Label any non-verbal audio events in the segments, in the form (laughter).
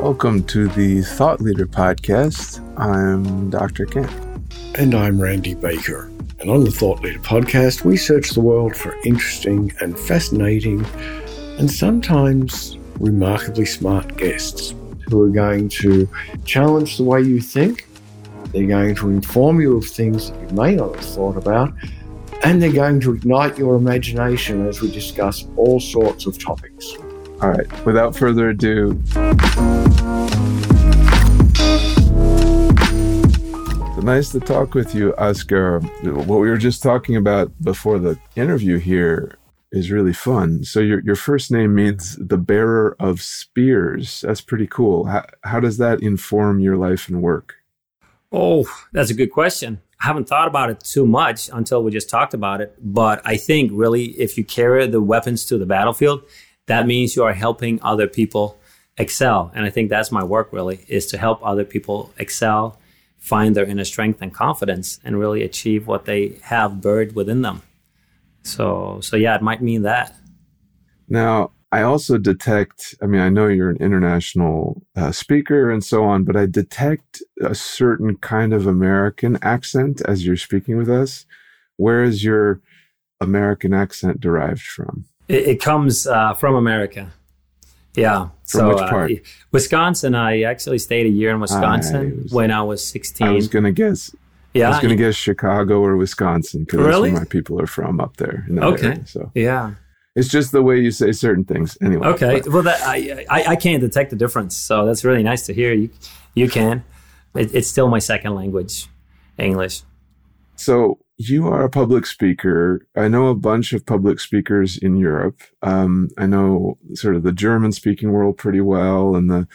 Welcome to the Thought Leader Podcast. I'm Dr. Kent. And I'm Randy Baker. And on the Thought Leader Podcast, we search the world for interesting and fascinating and sometimes remarkably smart guests who are going to challenge the way you think. They're going to inform you of things that you may not have thought about. And they're going to ignite your imagination as we discuss all sorts of topics. All right, without further ado, nice to talk with you, Asger. What we were just talking about before the interview here is really fun. So your your first name means the bearer of spears. That's pretty cool. How, how does that inform your life and work? Oh, that's a good question. I haven't thought about it too much until we just talked about it. But I think really, if you carry the weapons to the battlefield, that means you are helping other people excel. And I think that's my work really is to help other people excel, find their inner strength and confidence, and really achieve what they have buried within them. So, so yeah, it might mean that. Now, I also detect, I mean, I know you're an international uh, speaker and so on, but I detect a certain kind of American accent as you're speaking with us. Where is your American accent derived from? It, it comes uh, from America. Yeah. From so, which uh, part? Uh, Wisconsin. I actually stayed a year in Wisconsin was, when I was 16. I was going to guess. Yeah. I was going to guess Chicago or Wisconsin because really? that's where my people are from up there. okay. Area, so yeah. It's just the way you say certain things. Anyway. Okay. But. Well, that, I, I, I can't detect the difference, so that's really nice to hear. You you can. It, it's still my second language, English. So you are a public speaker. I know a bunch of public speakers in Europe. Um, I know sort of the German speaking world pretty well, and the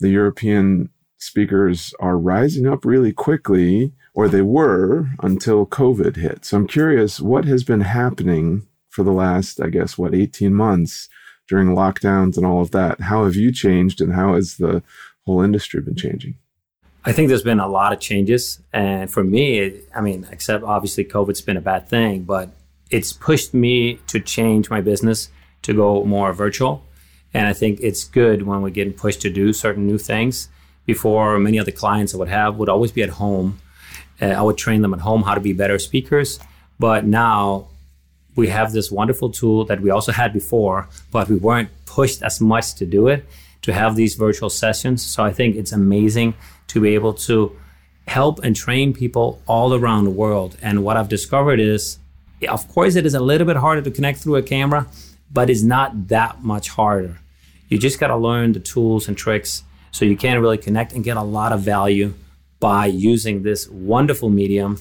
the European speakers are rising up really quickly, or they were until COVID hit. So I'm curious, what has been happening for the last, I guess, what 18 months during lockdowns and all of that? How have you changed, and how has the whole industry been changing? I think there's been a lot of changes. And for me, I mean, except obviously COVID's been a bad thing, but it's pushed me to change my business to go more virtual. And I think it's good when we're getting pushed to do certain new things. Before, many of the clients I would have would always be at home. Uh, I would train them at home how to be better speakers. But now we have this wonderful tool that we also had before, but we weren't pushed as much to do it to have these virtual sessions. So I think it's amazing to be able to help and train people all around the world. And what I've discovered is, of course, it is a little bit harder to connect through a camera, but it's not that much harder. You just got to learn the tools and tricks so you can really connect and get a lot of value by using this wonderful medium.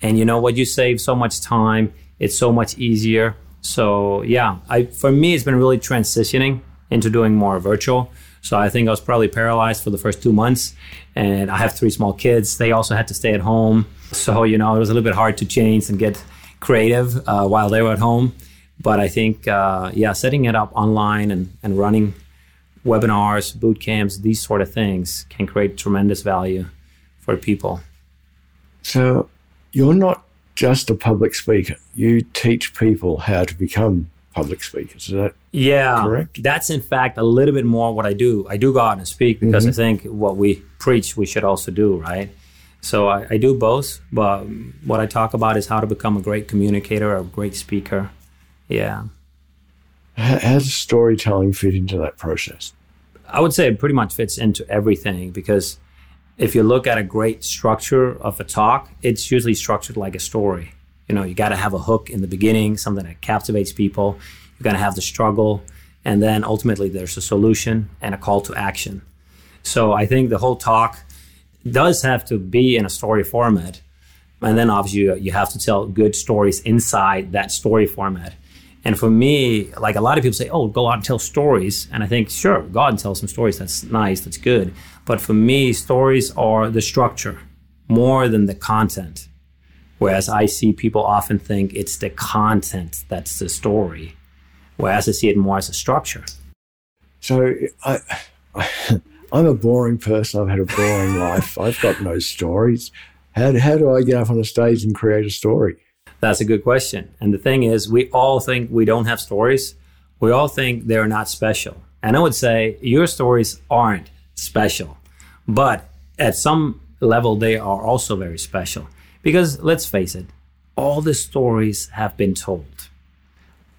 And you know what? You save so much time. It's so much easier. So yeah, I for me, it's been really transitioning into doing more virtual. So I think I was probably paralyzed for the first two months. And I have three small kids. They also had to stay at home. So, you know, it was a little bit hard to change and get creative uh, while they were at home. But I think, uh, yeah, setting it up online and, and running webinars, boot camps, these sort of things can create tremendous value for people. So you're not just a public speaker, you teach people how to become public speakers. Is that yeah, correct? That's in fact a little bit more what I do. I do go out and speak because mm-hmm. I think what we preach we should also do, right? So I, I, do both, but what I talk about is how to become a great communicator, a great speaker. Yeah. How, how does storytelling fit into that process? I would say it pretty much fits into everything because if you look at a great structure of a talk, it's usually structured like a story. You know, you got to have a hook in the beginning, something that captivates people. You're going to have the struggle, and then ultimately there's a solution and a call to action. So I think the whole talk does have to be in a story format. And then obviously you, you have to tell good stories inside that story format. And for me, like a lot of people say, oh, go out and tell stories. And I think, sure, go out and tell some stories. That's nice. That's good. But for me, stories are the structure more than the content. Whereas I see people often think it's the content that's the story, whereas I see it more as a structure. So I, (laughs) I, am a boring person. I've had a boring (laughs) life. I've got no stories. How, how do I get up on a stage and create a story? That's a good question. And the thing is, we all think we don't have stories. We all think they're not special. And I would say your stories aren't special, but at some level, they are also very special. Because let's face it, all the stories have been told.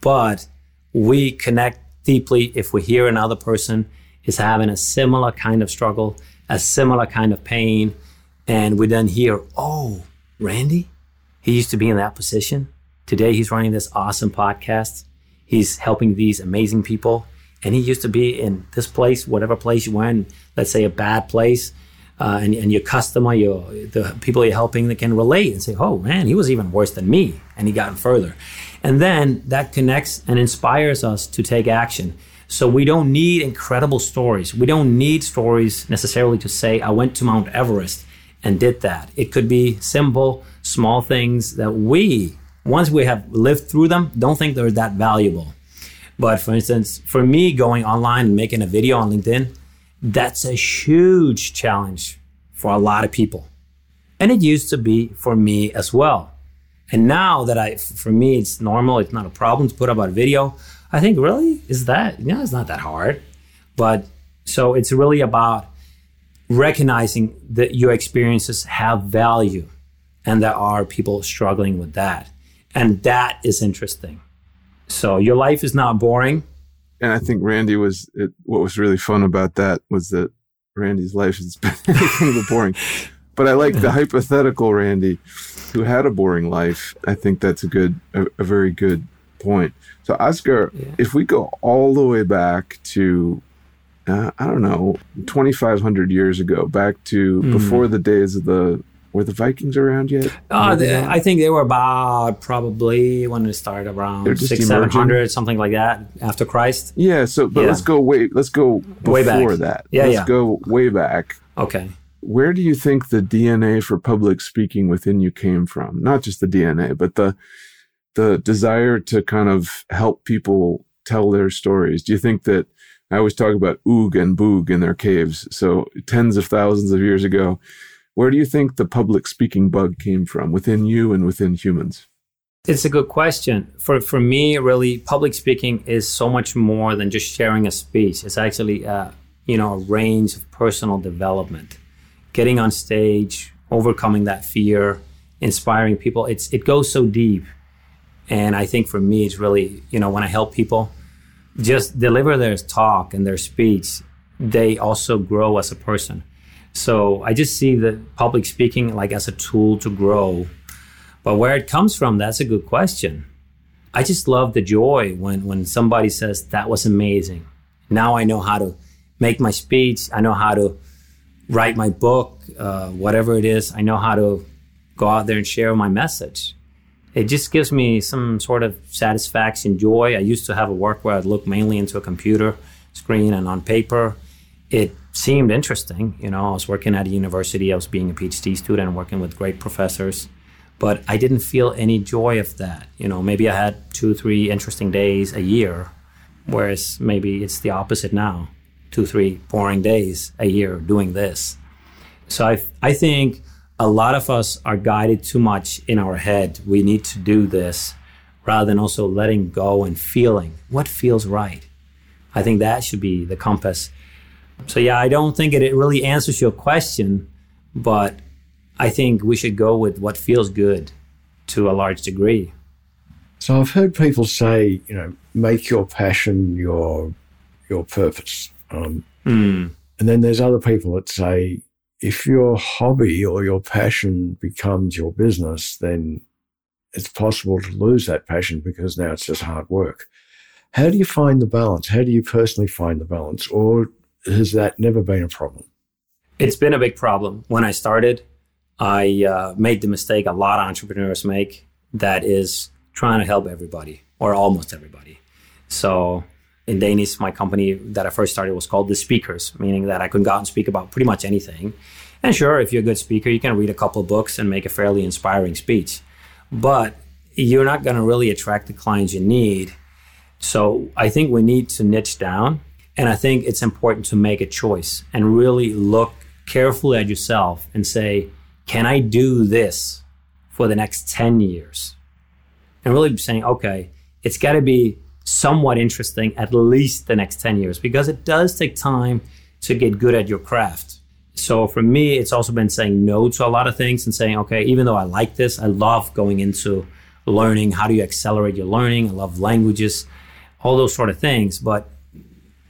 But we connect deeply if we hear another person is having a similar kind of struggle, a similar kind of pain, and we then hear, oh, Randy, he used to be in that position. Today he's running this awesome podcast. He's helping these amazing people. And he used to be in this place, whatever place you went, let's say a bad place. Uh, and, and your customer, your the people you're helping, that can relate and say, "Oh man, he was even worse than me, and he got further." And then that connects and inspires us to take action. So we don't need incredible stories. We don't need stories necessarily to say, "I went to Mount Everest and did that." It could be simple, small things that we, once we have lived through them, don't think they're that valuable. But for instance, for me, going online and making a video on LinkedIn, that's a huge challenge for a lot of people. And it used to be for me as well. And now that I, for me, it's normal, it's not a problem to put up a video. I think, really? Is that, yeah, it's not that hard. But so it's really about recognizing that your experiences have value and there are people struggling with that. And that is interesting. So your life is not boring. And I think Randy was, it, what was really fun about that was that Randy's life has (laughs) been boring. But I like the (laughs) hypothetical Randy who had a boring life. I think that's a good, a, a very good point. So, Asger, yeah. if we go all the way back to, uh, I don't know, 2,500 years ago, back to mm. before the days of the were the Vikings around yet? Uh, I think they were about probably when it started around six, seven hundred, something like that, after Christ. Yeah. So, but yeah. let's go wait. Let's go before way back. that. Yeah, let's yeah. go way back. Okay. Where do you think the DNA for public speaking within you came from? Not just the DNA, but the the desire to kind of help people tell their stories. Do you think that I always talk about Oog and Boog in their caves? So tens of thousands of years ago where do you think the public speaking bug came from within you and within humans? It's a good question. For for me, really, public speaking is so much more than just sharing a speech. It's actually, uh, you know, a range of personal development, getting on stage, overcoming that fear, inspiring people. It's it goes so deep, and I think for me, it's really, you know, when I help people, just deliver their talk and their speech, they also grow as a person. So I just see the public speaking like as a tool to grow. But where it comes from, that's a good question. I just love the joy when, when somebody says, that was amazing. Now I know how to make my speech. I know how to write my book, uh, whatever it is. I know how to go out there and share my message. It just gives me some sort of satisfaction, joy. I used to have a work where I'd look mainly into a computer screen and on paper. It seemed interesting. You know, I was working at a university, I was being a PhD student, working with great professors, but I didn't feel any joy of that. You know, maybe I had two, three interesting days a year, whereas maybe it's the opposite now two, three boring days a year doing this. So I, I think a lot of us are guided too much in our head. We need to do this rather than also letting go and feeling what feels right. I think that should be the compass so yeah, I don't think it, it really answers your question, but I think we should go with what feels good to a large degree. So I've heard people say, you know, make your passion your your purpose. Um, mm. And then there's other people that say, if your hobby or your passion becomes your business, then it's possible to lose that passion because now it's just hard work. How do you find the balance? How do you personally find the balance? Or has that never been a problem? It's been a big problem. When I started, I uh, made the mistake a lot of entrepreneurs make that is trying to help everybody or almost everybody. So in Danish, my company that I first started was called The Speakers, meaning that I could go out and speak about pretty much anything. And sure, if you're a good speaker, you can read a couple books and make a fairly inspiring speech. But you're not going to really attract the clients you need. So I think we need to niche down and I think it's important to make a choice and really look carefully at yourself and say, can I do this for the next 10 years? And really saying, okay, it's got to be somewhat interesting at least the next 10 years because it does take time to get good at your craft. So for me, it's also been saying no to a lot of things and saying, okay, even though I like this, I love going into learning. How do you accelerate your learning? I love languages, all those sort of things. But,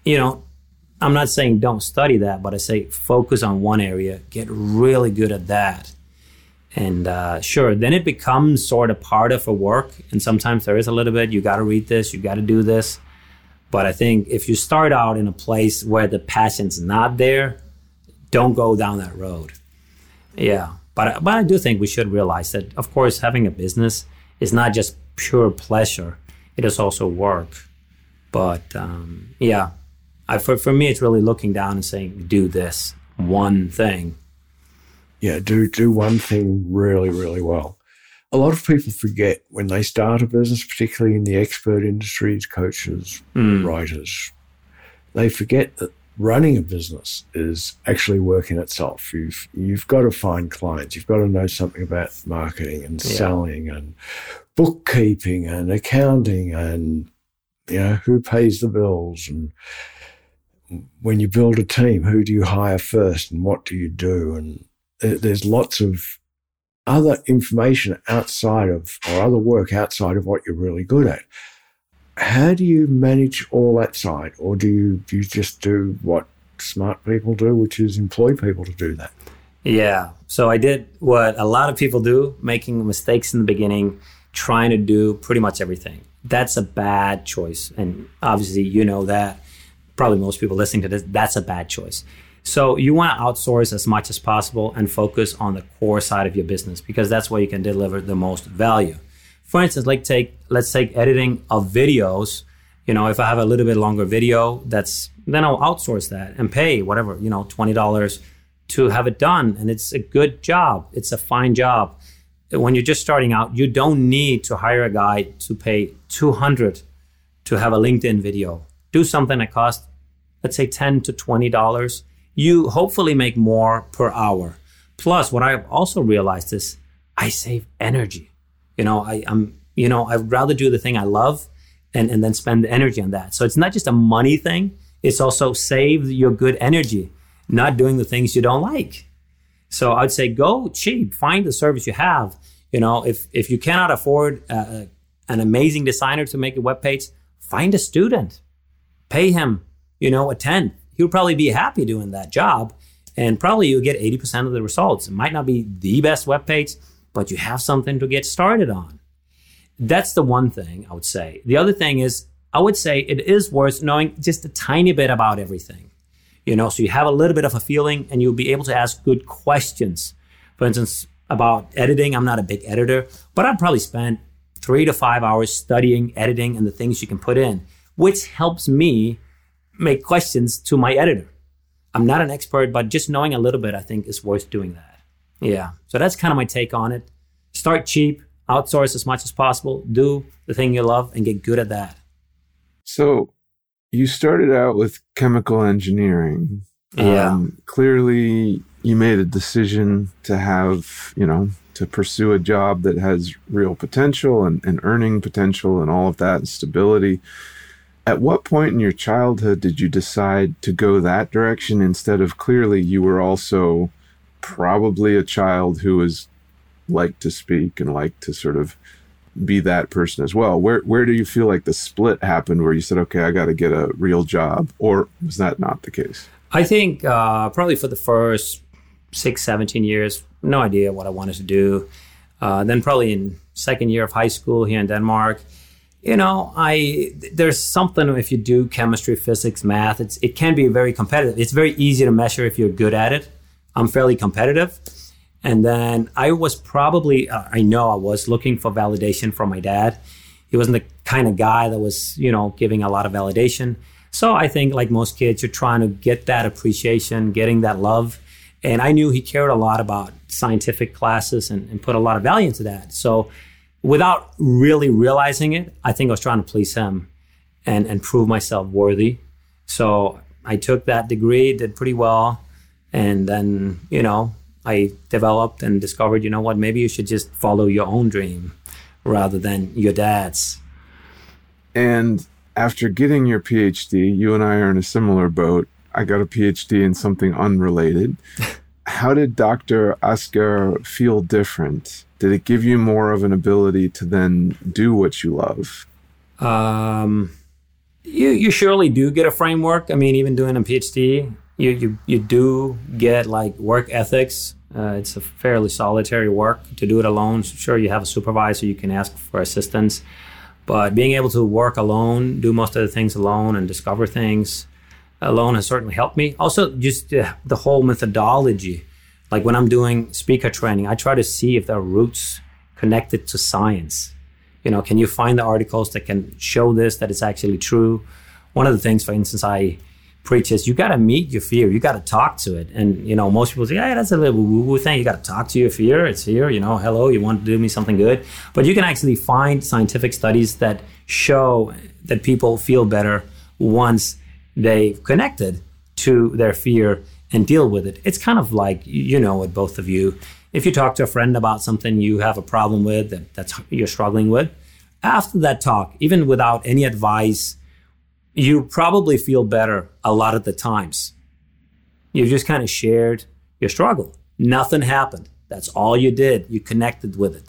you know, I'm not saying don't study that, but I say focus on one area, get really good at that. And uh, sure, then it becomes sort of part of a work. And sometimes there is a little bit, you got to read this, you got to do this. But I think if you start out in a place where the passion's not there, don't go down that road. Yeah. But, but I do think we should realize that, of course, having a business is not just pure pleasure, it is also work. But um, yeah, I, for, for me, it's really looking down and saying, do this one thing yeah, do do one thing really, really well. A lot of people forget when they start a business, particularly in the expert industries, coaches, mm. writers, they forget that running a business is actually work in itself. You've you've got to find clients. You've got to know something about marketing and yeah. selling and bookkeeping and accounting and you know who pays the bills and when you build a team, who do you hire first and what do you do and there's lots of other information outside of, or other work outside of what you're really good at. How do you manage all that side? Or do you, do you just do what smart people do, which is employ people to do that? Yeah. So I did what a lot of people do, making mistakes in the beginning, trying to do pretty much everything. That's a bad choice. And obviously, you know that. Probably most people listening to this, that's a bad choice. So you want to outsource as much as possible and focus on the core side of your business because that's where you can deliver the most value. For instance, like take let's take editing of videos. You know, if I have a little bit longer video, that's then I'll outsource that and pay whatever, you know, twenty dollars to have it done. And it's a good job. It's a fine job. When you're just starting out, you don't need to hire a guy to pay 200 to have a LinkedIn video. Do something that costs, let's say 10 to $20 you hopefully make more per hour. Plus, what I've also realized is I save energy. You know, I, am you know, I'd rather do the thing I love and, and then spend the energy on that. So it's not just a money thing, it's also save your good energy, not doing the things you don't like. So I'd say go cheap, find the service you have. You know, if, if you cannot afford uh, an amazing designer to make a web page, find a student, pay him, you know, a tenth would probably be happy doing that job. And probably you'll get 80% of the results. It might not be the best web page, but you have something to get started on. That's the one thing I would say. The other thing is, I would say it is worth knowing just a tiny bit about everything. You know, so you have a little bit of a feeling and you'll be able to ask good questions. For instance, about editing, I'm not a big editor, but I'd probably spent three to five hours studying editing and the things you can put in, which helps me make questions to my editor. I'm not an expert, but just knowing a little bit, I think, is worth doing that. Yeah. So that's kind of my take on it. Start cheap, outsource as much as possible, do the thing you love, and get good at that. So you started out with chemical engineering. Yeah. Um, clearly, you made a decision to have, you know, to pursue a job that has real potential and, and earning potential and all of that and stability. At what point in your childhood did you decide to go that direction instead of clearly you were also probably a child who was like to speak and like to sort of be that person as well? Where where do you feel like the split happened where you said, okay, I got to get a real job, or was that not the case? I think uh, probably for the first six, 17 years, no idea what I wanted to do. Uh, then probably in second year of high school here in Denmark, you know, I there's something if you do chemistry, physics, math, it's it can be very competitive. It's very easy to measure if you're good at it. I'm fairly competitive. And then I was probably uh, I know I was looking for validation from my dad. He wasn't the kind of guy that was, you know, giving a lot of validation. So I think like most kids you're trying to get that appreciation, getting that love. And I knew he cared a lot about scientific classes and, and put a lot of value into that. So without really realizing it, I think I was trying to please him and, and prove myself worthy. So I took that degree, did pretty well. And then, you know, I developed and discovered, you know what, maybe you should just follow your own dream rather than your dad's. And after getting your PhD, you and I are in a similar boat. I got a PhD in something unrelated. (laughs) How did Dr. Asger feel different? Did it give you more of an ability to then do what you love? Um, you you surely do get a framework. I mean, even doing a PhD, you you you do get like work ethics. Uh, it's a fairly solitary work to do it alone. Sure, you have a supervisor, you can ask for assistance, but being able to work alone, do most of the things alone, and discover things alone has certainly helped me. Also, just uh, the whole methodology. Like when I'm doing speaker training, I try to see if there are roots connected to science. You know can you find the articles that can show this that it's actually true? One of the things for instance i preach is you got to meet your fear. You got to talk to it. And you know most people say yeah that's a little woo woo thing. You got to talk to your fear. It's here you know hello you want to do me something good. But you can actually find scientific studies that show that people feel better once they've connected to their fear and deal with it it's kind of like you know it both of you if you talk to a friend about something you have a problem with that that's you're struggling with, after that talk, even without any advice, you probably feel better a lot of the times. You've just kind of shared your struggle. Nothing happened. That's all you did. You connected with it.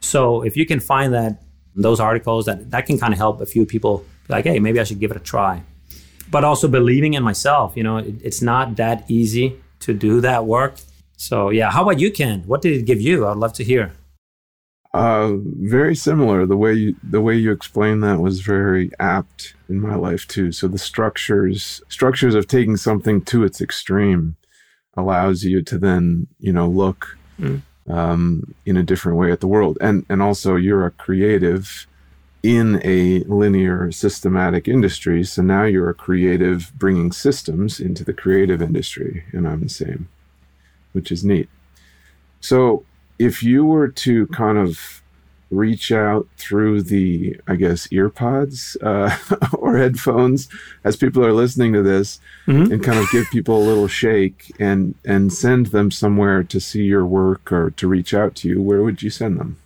So if you can find that those articles that that can kind of help a few people like, hey, maybe I should give it a try. But also believing in myself. You know, it, it's not that easy to do that work. So yeah, how about you, Ken? What did it give you? I'd love to hear. Uh, very similar. The way you the way you explained that was very apt in my life too. So the structures structures of taking something to its extreme allows you to then you know look mm. um, in a different way at the world, and and also you're a creative in a linear systematic industry. So now you're a creative bringing systems into the creative industry, and I'm the same which is neat. So, if you were to kind of reach out through the, I guess, earpods uh, (laughs) or headphones as people are listening to this, mm-hmm. and kind of give people a little shake and and send them somewhere to see your work or to reach out to you, where would you send them?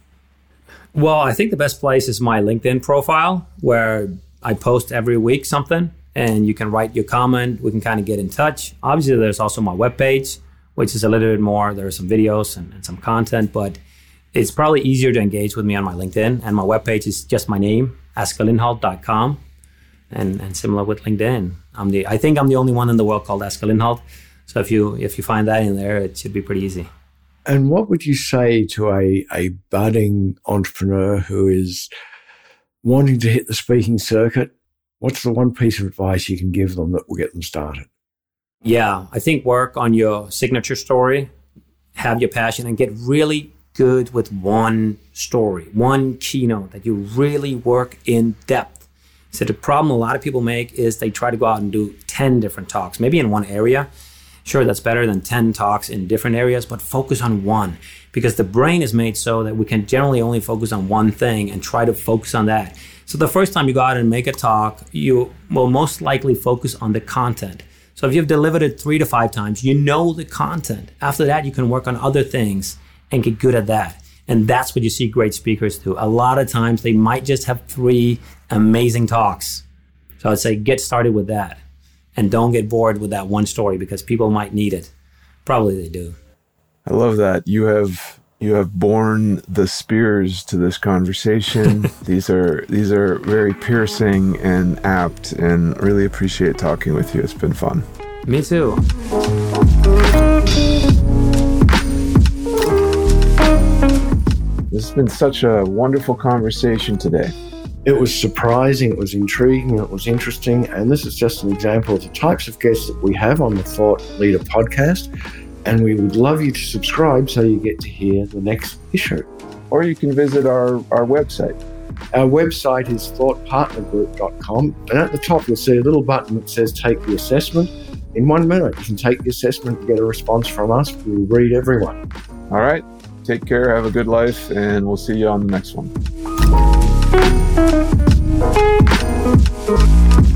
Well, I think the best place is my LinkedIn profile where I post every week something and you can write your comment. We can kind of get in touch. Obviously, there's also my webpage which is a little bit more. There are some videos and, and some content, but it's probably easier to engage with me on my LinkedIn. And my webpage is just my name, askerlindholt.com. And, and similar with LinkedIn. I'm the I think I'm the only one in the world called Asger So if you if you find that in there, it should be pretty easy. And what would you say to a, a budding entrepreneur who is wanting to hit the speaking circuit? What's the one piece of advice you can give them that will get them started? Yeah, I think work on your signature story, have your passion, and get really good with one story, one keynote that you really work in depth. So the problem a lot of people make is they try to go out and do 10 different talks, maybe in one area. Sure, that's better than 10 talks in different areas, but focus on one because the brain is made so that we can generally only focus on one thing and try to focus on that. So the first time you go out and make a talk, you will most likely focus on the content. So if you've delivered it three to five times, you know the content. After that, you can work on other things and get good at that. And that's what you see great speakers do. A lot of times they might just have three amazing talks. So I'd say get started with that and don't get bored with that one story because people might need it. Probably they do. I love that. You have you have borne the spears to this conversation. (laughs) these are these are very piercing and apt, and really appreciate talking with you. It's been fun. Me too. This has been such a wonderful conversation today. It was surprising, it was intriguing, it was interesting, and this is just an example of the types of guests that we have on the Thought Leader podcast and we would love you to subscribe so you get to hear the next issue. Or you can visit our, our website. Our website is thoughtpartnergroup.com, and at the top you'll see a little button that says Take the Assessment. In one minute, you can take the assessment and get a response from us. We'll read everyone. All right. Take care, have a good life, and we'll see you on the next one. thank you